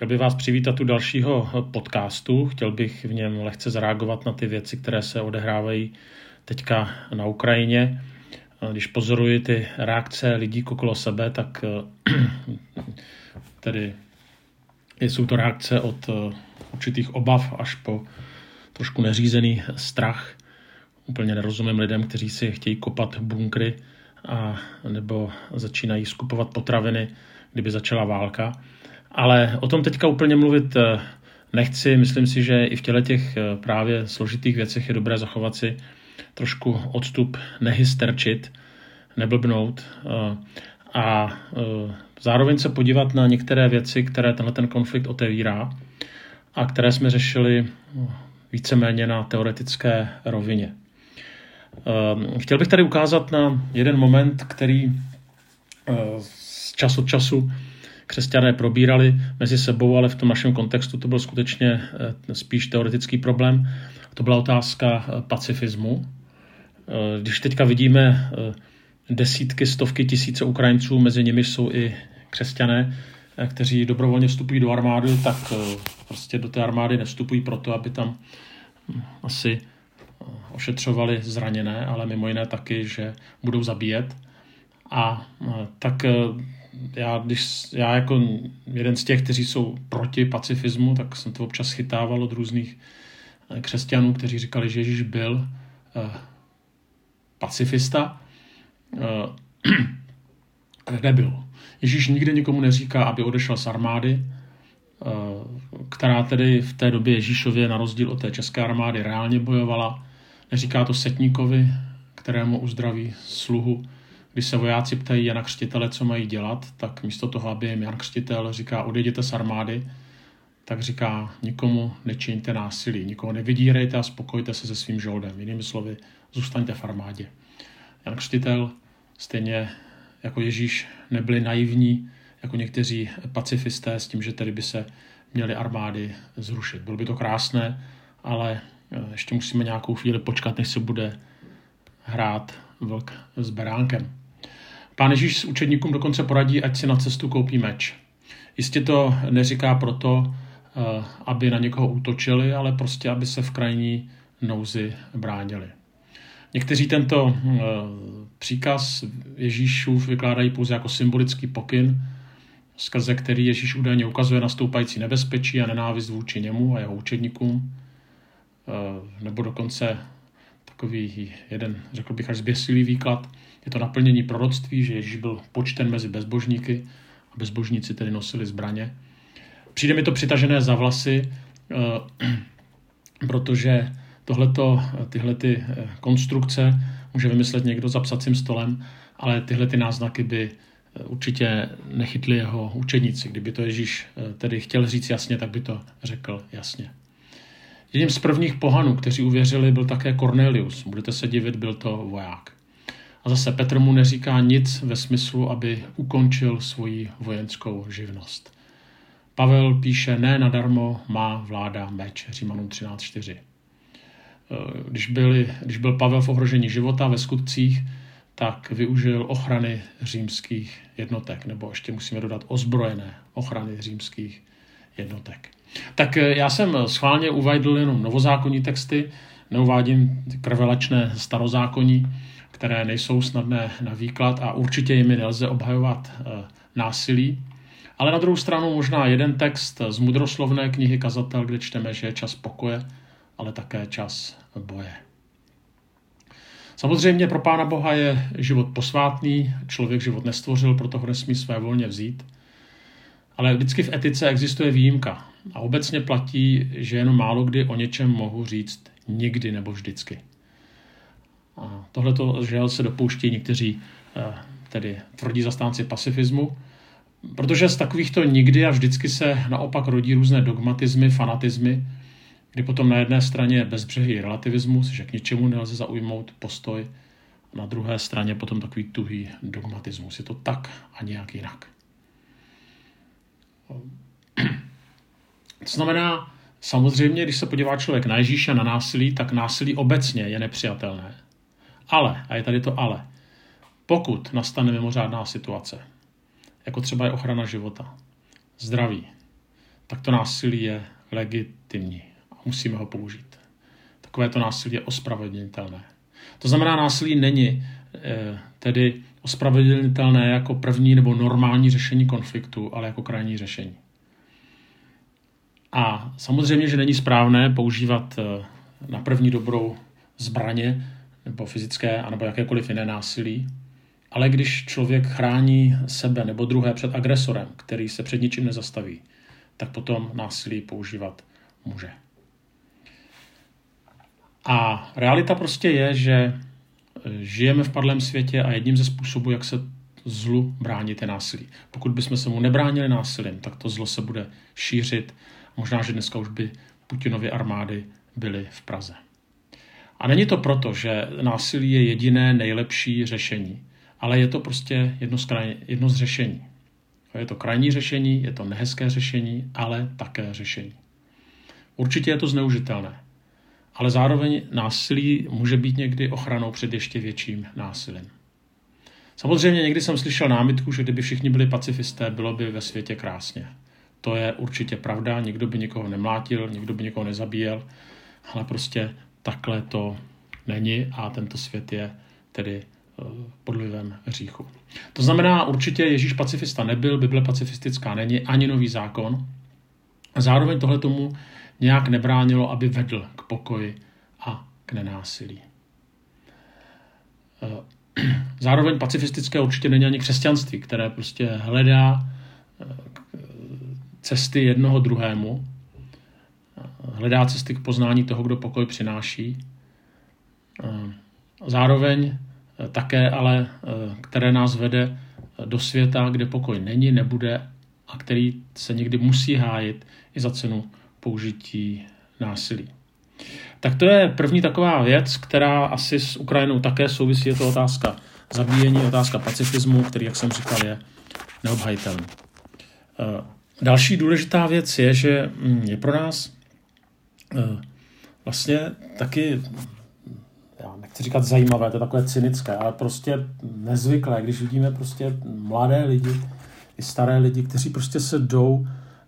Chtěl bych vás přivítat u dalšího podcastu. Chtěl bych v něm lehce zareagovat na ty věci, které se odehrávají teďka na Ukrajině. Když pozoruji ty reakce lidí okolo sebe, tak tedy jsou to reakce od určitých obav až po trošku neřízený strach. Úplně nerozumím lidem, kteří si chtějí kopat bunkry a nebo začínají skupovat potraviny, kdyby začala válka. Ale o tom teďka úplně mluvit eh, nechci. Myslím si, že i v těle těch eh, právě složitých věcech je dobré zachovat si trošku odstup, nehysterčit, neblbnout eh, a zároveň se podívat na některé věci, které tenhle ten konflikt otevírá a které jsme řešili víceméně na teoretické rovině. Chtěl bych tady ukázat na jeden moment, který z čas od času křesťané probírali mezi sebou, ale v tom našem kontextu to byl skutečně eh, spíš teoretický problém. To byla otázka eh, pacifismu. Eh, když teďka vidíme desítky, stovky tisíce Ukrajinců, mezi nimi jsou i křesťané, kteří dobrovolně vstupují do armády, tak prostě do té armády nevstupují proto, aby tam hm, asi ošetřovali zraněné, ale mimo jiné taky, že budou zabíjet. A tak já, když, já jako jeden z těch, kteří jsou proti pacifismu, tak jsem to občas chytával od různých eh, křesťanů, kteří říkali, že Ježíš byl uh, pacifista. Uh, nebyl. Ježíš nikdy nikomu neříká, aby odešel z armády, uh, která tedy v té době Ježíšově na rozdíl od té české armády reálně bojovala. Neříká to setníkovi, kterému uzdraví sluhu, když se vojáci ptají Jana Křtitele, co mají dělat, tak místo toho, aby jim Jan Křtitel říká, odejděte z armády, tak říká, nikomu nečiňte násilí, nikoho nevydírejte a spokojte se se svým žoldem. Jinými slovy, zůstaňte v armádě. Jan Křtitel, stejně jako Ježíš, nebyli naivní, jako někteří pacifisté s tím, že tedy by se měly armády zrušit. Bylo by to krásné, ale eh, ještě musíme nějakou chvíli počkat, než se bude hrát vlk s beránkem. Pán Ježíš s učedníkům dokonce poradí, ať si na cestu koupí meč. Jistě to neříká proto, eh, aby na někoho útočili, ale prostě, aby se v krajní nouzi bránili. Někteří tento eh, příkaz Ježíšův vykládají pouze jako symbolický pokyn, skrze který Ježíš údajně ukazuje nastoupající nebezpečí a nenávist vůči němu a jeho učedníkům, eh, nebo dokonce takový jeden, řekl bych, až zběsilý výklad, je to naplnění proroctví, že Ježíš byl počten mezi bezbožníky a bezbožníci tedy nosili zbraně. Přijde mi to přitažené za vlasy, eh, protože tohleto, tyhle ty eh, konstrukce může vymyslet někdo za psacím stolem, ale tyhle ty náznaky by eh, určitě nechytli jeho učeníci. Kdyby to Ježíš tedy chtěl říct jasně, tak by to řekl jasně. Jedním z prvních pohanů, kteří uvěřili, byl také Cornelius. Budete se divit, byl to voják. A zase Petr mu neříká nic ve smyslu, aby ukončil svoji vojenskou živnost. Pavel píše, ne nadarmo má vláda meč, Římanům 13.4. Když, byli, když byl Pavel v ohrožení života ve skutcích, tak využil ochrany římských jednotek, nebo ještě musíme dodat ozbrojené ochrany římských jednotek. Tak já jsem schválně uvedl jenom novozákonní texty, neuvádím krvelačné starozákonní, které nejsou snadné na výklad a určitě jimi nelze obhajovat eh, násilí. Ale na druhou stranu možná jeden text z mudroslovné knihy Kazatel, kde čteme, že je čas pokoje, ale také čas boje. Samozřejmě pro Pána Boha je život posvátný, člověk život nestvořil, proto ho nesmí své volně vzít. Ale vždycky v etice existuje výjimka a obecně platí, že jenom málo kdy o něčem mohu říct nikdy nebo vždycky. A tohleto žel se dopouští někteří eh, tedy tvrdí zastánci pacifismu, protože z takovýchto nikdy a vždycky se naopak rodí různé dogmatizmy, fanatizmy, kdy potom na jedné straně je bezbřehý relativismus, že k ničemu nelze zaujmout postoj, a na druhé straně potom takový tuhý dogmatismus. Je to tak a nějak jinak. To znamená, samozřejmě, když se podívá člověk na Ježíše, na násilí, tak násilí obecně je nepřijatelné. Ale, a je tady to ale, pokud nastane mimořádná situace, jako třeba je ochrana života, zdraví, tak to násilí je legitimní a musíme ho použít. Takové to násilí je ospravedlnitelné. To znamená, násilí není eh, tedy ospravedlnitelné jako první nebo normální řešení konfliktu, ale jako krajní řešení. A samozřejmě, že není správné používat eh, na první dobrou zbraně nebo fyzické, anebo jakékoliv jiné násilí, ale když člověk chrání sebe nebo druhé před agresorem, který se před ničím nezastaví, tak potom násilí používat může. A realita prostě je, že žijeme v padlém světě a jedním ze způsobů, jak se zlu bránit, je násilí. Pokud bychom se mu nebránili násilím, tak to zlo se bude šířit. Možná, že dneska už by Putinovy armády byly v Praze. A není to proto, že násilí je jediné nejlepší řešení, ale je to prostě jedno z, kraj, jedno z řešení. Je to krajní řešení, je to nehezké řešení, ale také řešení. Určitě je to zneužitelné, ale zároveň násilí může být někdy ochranou před ještě větším násilím. Samozřejmě někdy jsem slyšel námitku, že kdyby všichni byli pacifisté, bylo by ve světě krásně. To je určitě pravda, nikdo by nikoho nemlátil, nikdo by nikoho nezabíjel, ale prostě takhle to není a tento svět je tedy eh, pod vlivem hříchu. To znamená, určitě Ježíš pacifista nebyl, Bible pacifistická není, ani nový zákon. Zároveň tohle tomu nějak nebránilo, aby vedl k pokoji a k nenásilí. Eh, zároveň pacifistické určitě není ani křesťanství, které prostě hledá eh, cesty jednoho druhému, hledá cesty k poznání toho, kdo pokoj přináší. Zároveň také ale, které nás vede do světa, kde pokoj není, nebude a který se někdy musí hájit i za cenu použití násilí. Tak to je první taková věc, která asi s Ukrajinou také souvisí, je to otázka zabíjení, otázka pacifismu, který, jak jsem říkal, je neobhajitelný. Další důležitá věc je, že mm, je pro nás Eh, vlastně taky, já nechci říkat zajímavé, to je takové cynické, ale prostě nezvyklé, když vidíme prostě mladé lidi, i staré lidi, kteří prostě se jdou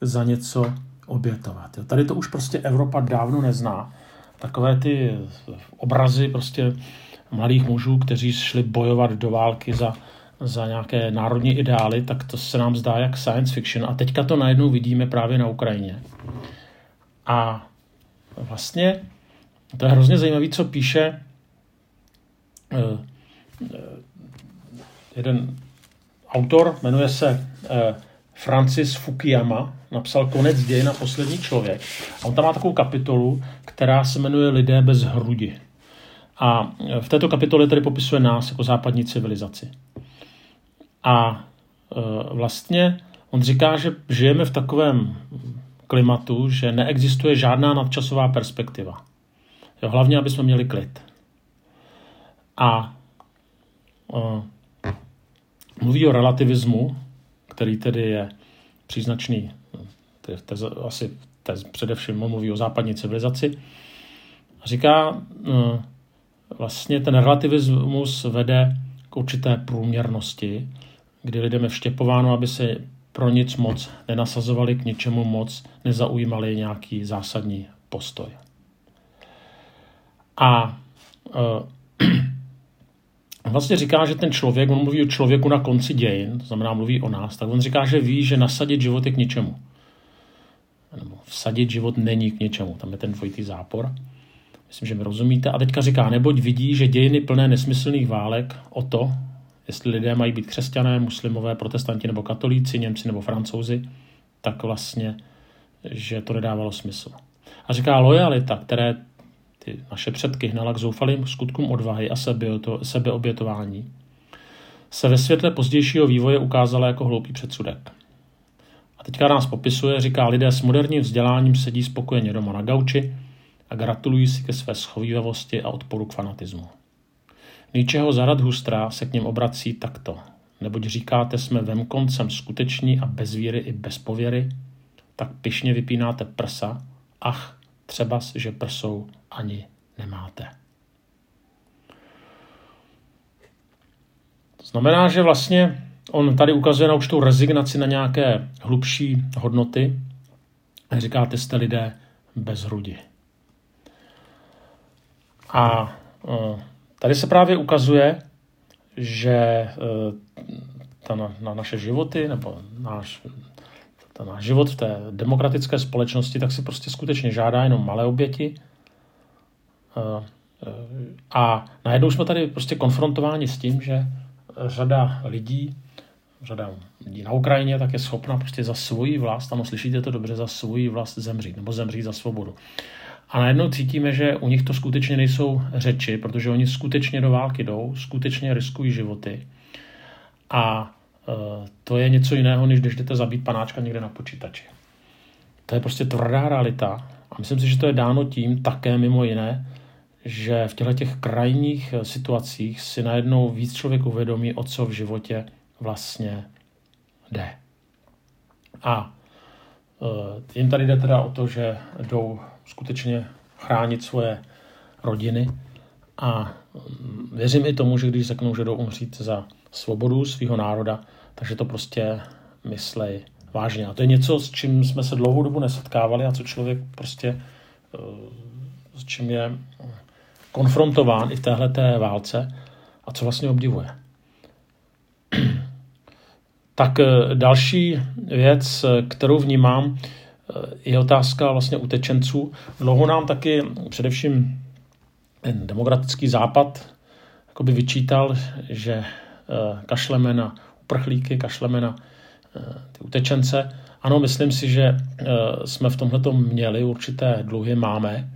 za něco obětovat. Jo. Tady to už prostě Evropa dávno nezná. Takové ty obrazy prostě mladých mužů, kteří šli bojovat do války za, za nějaké národní ideály, tak to se nám zdá jak science fiction. A teďka to najednou vidíme právě na Ukrajině. A vlastně to je hrozně zajímavé, co píše uh, jeden autor, jmenuje se uh, Francis Fukuyama, napsal Konec dějin a poslední člověk. A on tam má takovou kapitolu, která se jmenuje Lidé bez hrudi. A v této kapitole tedy popisuje nás jako západní civilizaci. A uh, vlastně on říká, že žijeme v takovém klimatu, že neexistuje žádná nadčasová perspektiva. Jo, hlavně, aby jsme měli klid. A uh, mluví o relativismu, který tedy je příznačný, tedy te, asi te, především mluví o západní civilizaci. Říká, uh, vlastně ten relativismus vede k určité průměrnosti, kdy lidem je vštěpováno, aby se pro nic moc nenasazovali, k ničemu moc nezaujímali nějaký zásadní postoj. A e, vlastně říká, že ten člověk, on mluví o člověku na konci dějin, to znamená mluví o nás, tak on říká, že ví, že nasadit život je k ničemu. Nebo vsadit život není k ničemu. Tam je ten dvojitý zápor. Myslím, že mi rozumíte. A teďka říká, neboť vidí, že dějiny plné nesmyslných válek o to, jestli lidé mají být křesťané, muslimové, protestanti nebo katolíci, Němci nebo Francouzi, tak vlastně, že to nedávalo smysl. A říká lojalita, které ty naše předky hnala k zoufalým skutkům odvahy a sebeobětování, se ve světle pozdějšího vývoje ukázala jako hloupý předsudek. A teďka nás popisuje, říká, lidé s moderním vzděláním sedí spokojeně doma na gauči a gratulují si ke své schovývavosti a odporu k fanatismu. Ničeho zarad hustra se k něm obrací takto. Neboť říkáte, jsme vem koncem skuteční a bez víry i bez pověry, tak pišně vypínáte prsa, ach, třeba, že prsou ani nemáte. To znamená, že vlastně on tady ukazuje na určitou rezignaci na nějaké hlubší hodnoty říkáte, jste lidé bez hrudi. A tady se právě ukazuje, že ta na, na naše životy nebo náš, ta náš život v té demokratické společnosti, tak si prostě skutečně žádá jenom malé oběti. A najednou jsme tady prostě konfrontováni s tím, že řada lidí, řada lidí na Ukrajině tak je schopna prostě za svoji vlast, ano, slyšíte to dobře, za svoji vlast zemřít, nebo zemřít za svobodu. A najednou cítíme, že u nich to skutečně nejsou řeči, protože oni skutečně do války jdou, skutečně riskují životy. A e, to je něco jiného, než když jdete zabít panáčka někde na počítači. To je prostě tvrdá realita. A myslím si, že to je dáno tím také mimo jiné, že v těchto těch krajních e, situacích si najednou víc člověk uvědomí, o co v životě vlastně jde. A e, jim tady jde teda o to, že jdou skutečně chránit svoje rodiny a mm, věřím i tomu, že když řeknou, že jdou umřít za svobodu svého národa, takže to prostě myslej vážně. A to je něco, s čím jsme se dlouhou dobu nesetkávali a co člověk prostě eh, s čím je konfrontován i v téhle té válce a co vlastně obdivuje. Tak eh, další věc, kterou vnímám, eh, je otázka vlastně utečenců. Dlouho nám taky především ten demokratický západ vyčítal, že Eh, kašleme na uprchlíky, kašleme na eh, ty utečence. Ano, myslím si, že eh, jsme v tomhle měli určité dluhy, máme,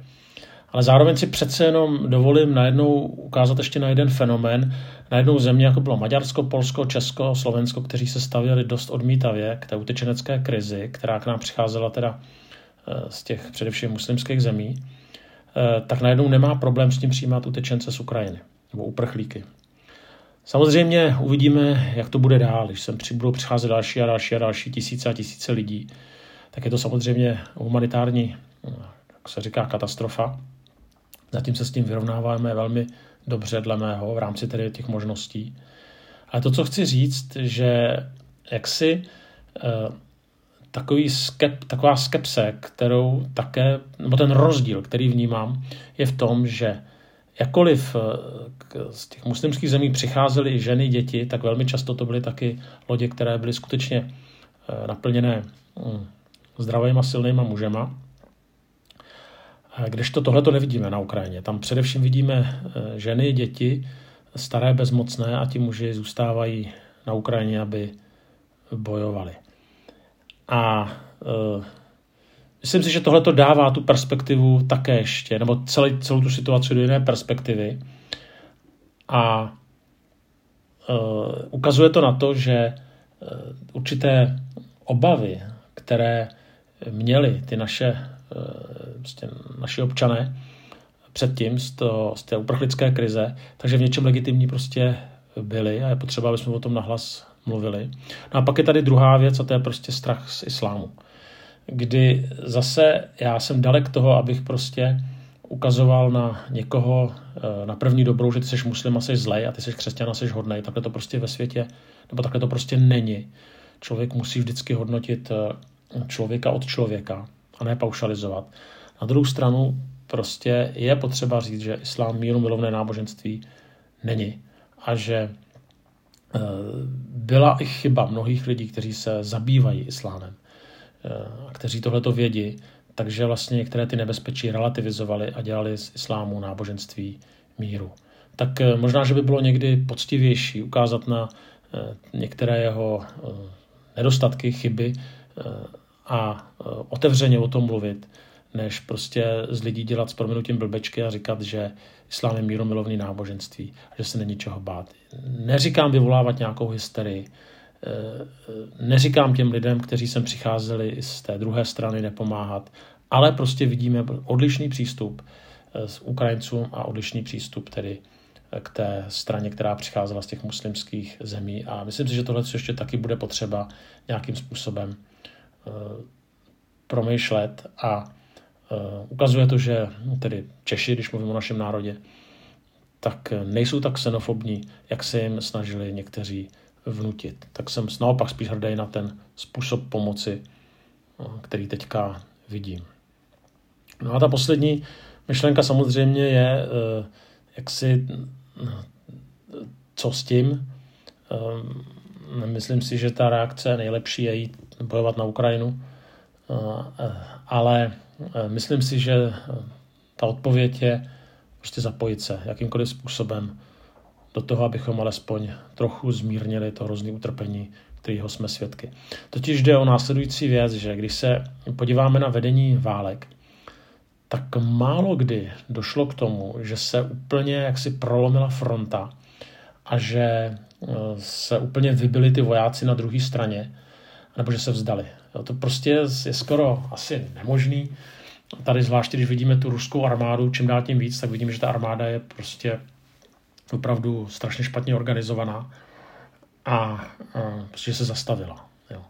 ale zároveň si přece jenom dovolím najednou ukázat ještě na jeden fenomén, na jednou země, jako bylo Maďarsko, Polsko, Česko, Slovensko, kteří se stavěli dost odmítavě k té utečenecké krizi, která k nám přicházela teda z těch především muslimských zemí, tak najednou nemá problém s tím přijímat utečence z Ukrajiny nebo uprchlíky. Samozřejmě uvidíme, jak to bude dál. Když sem budou přicházet další a další a další tisíce a tisíce lidí, tak je to samozřejmě humanitární, jak se říká, katastrofa. Zatím se s tím vyrovnáváme velmi dobře, dle mého, v rámci tedy těch možností. Ale to, co chci říct, že jaksi eh, takový skep, taková skepse, kterou také, nebo ten rozdíl, který vnímám, je v tom, že jakkoliv eh, z těch muslimských zemí přicházely i ženy, děti, tak velmi často to byly taky lodě, které byly skutečně eh, naplněné hm, zdravýma, silnýma mužema. Kdežto tohle to nevidíme na Ukrajině. Tam především vidíme eh, ženy, děti, staré, bezmocné a ti muži zůstávají na Ukrajině, aby bojovali. A Myslím si, že tohle to dává tu perspektivu také ještě, nebo celý, celou tu situaci do jiné perspektivy. A uh, ukazuje to na to, že uh, určité obavy, které měli ty naše, prostě naši občané předtím z, to, z té uprchlické krize, takže v něčem legitimní prostě byly a je potřeba, aby jsme o tom nahlas mluvili. No a pak je tady druhá věc a to je prostě strach z islámu kdy zase já jsem dalek toho, abych prostě ukazoval na někoho eh, na první dobrou, že ty jsi muslim a jsi zlej a ty jsi křesťan a jsi hodnej. Takhle to prostě ve světě, nebo takhle to prostě není. Člověk musí vždycky hodnotit eh, člověka od člověka a ne paušalizovat. Na druhou stranu prostě je potřeba říct, že islám míru milovné náboženství není a že eh, byla i chyba mnohých lidí, kteří se zabývají islámem Eh, kteří tohleto vědí, takže vlastně některé ty nebezpečí relativizovali a dělali z islámu náboženství míru. Tak eh, možná, že by bylo někdy poctivější ukázat na některé jeho nedostatky, chyby a otevřeně o tom mluvit, než prostě z lidí dělat s proměnutím blbečky a říkat, že islám je míromilovný náboženství a že se není čeho bát. Neříkám vyvolávat nějakou hysterii, Eh, neříkám těm lidem, kteří sem přicházeli z té druhé strany nepomáhat, ale prostě vidíme odlišný přístup s Ukrajincům a odlišný přístup tedy k té straně, která přicházela z těch muslimských zemí. A myslím si, že tohle ještě taky bude potřeba nějakým způsobem promýšlet a ukazuje to, že tedy Češi, když mluvím o našem národě, tak nejsou tak xenofobní, jak se jim snažili někteří vnutit. Tak jsem naopak spíš hrdý na ten způsob pomoci, který teďka vidím. No a ta poslední myšlenka samozřejmě je, eh, jak si, co s tím. Myslím si, že ta reakce nejlepší je jít bojovat na Ukrajinu, ale myslím si, že ta odpověď je prostě zapojit se jakýmkoliv způsobem do toho, abychom alespoň trochu zmírnili to hrozné utrpení, kterého jsme svědky. Totiž jde o následující věc, že když se podíváme na vedení válek, tak málo kdy došlo k tomu, že se úplně jaksi prolomila fronta a že se úplně vybili ty vojáci na druhé straně, nebo že se vzdali. Jo, to prostě je skoro asi nemožný. Tady zvláště, když vidíme tu ruskou armádu, čím dál tím víc, tak vidíme, že ta armáda je prostě opravdu strašně špatně organizovaná a, a prostě se zastavila. Jo.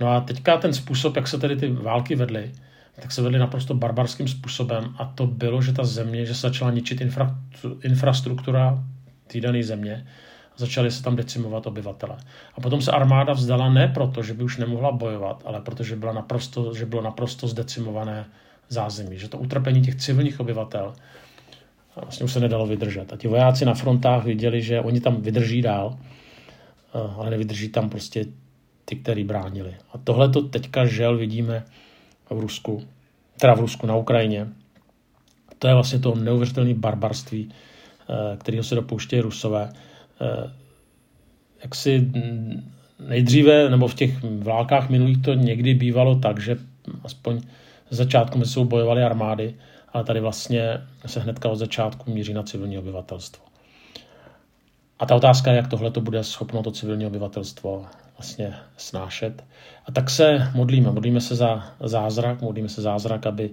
No a teďka ten způsob, jak se tedy ty války vedly, tak se vedly naprosto barbarským způsobem a to bylo, že ta země, že se začala ničit infra, infrastruktura té dané země, a začaly se tam decimovat obyvatele. A potom se armáda vzdala ne proto, že by už nemohla bojovat, ale protože byla naprosto, že bylo naprosto zdecimované zázemí, že to utrpení těch civilních obyvatel vlastně už se nedalo vydržet. A ti vojáci na frontách viděli, že oni tam vydrží dál, ale nevydrží tam prostě ty, který bránili. A tohle to teďka žel vidíme v Rusku, teda v Rusku na Ukrajině. To je vlastně to neuvěřitelné barbarství, eh, kterého se dopouštějí Rusové. Eh, jak si nejdříve, nebo v těch válkách minulých to někdy bývalo tak, že aspoň z začátku mezi sebou bojovaly armády, ale tady vlastně se hnedka od začátku míří na civilní obyvatelstvo. A ta otázka je, jak tohle to bude schopno to civilní obyvatelstvo vlastně snášet. A tak se modlíme. Modlíme se za zázrak, modlíme se zázrak, aby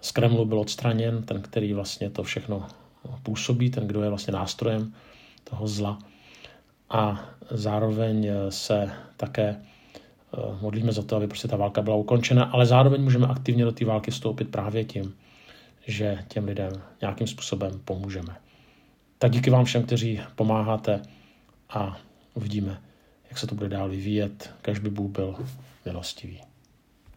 z Kremlu byl odstraněn ten, který vlastně to všechno působí, ten, kdo je vlastně nástrojem toho zla. A zároveň se také eh, modlíme za to, aby prostě ta válka byla ukončena, ale zároveň můžeme aktivně do té války vstoupit právě tím, že těm lidem nějakým způsobem pomůžeme. Tak díky vám všem, kteří pomáháte a uvidíme, jak se to bude dál vyvíjet, by Bůh byl milostivý.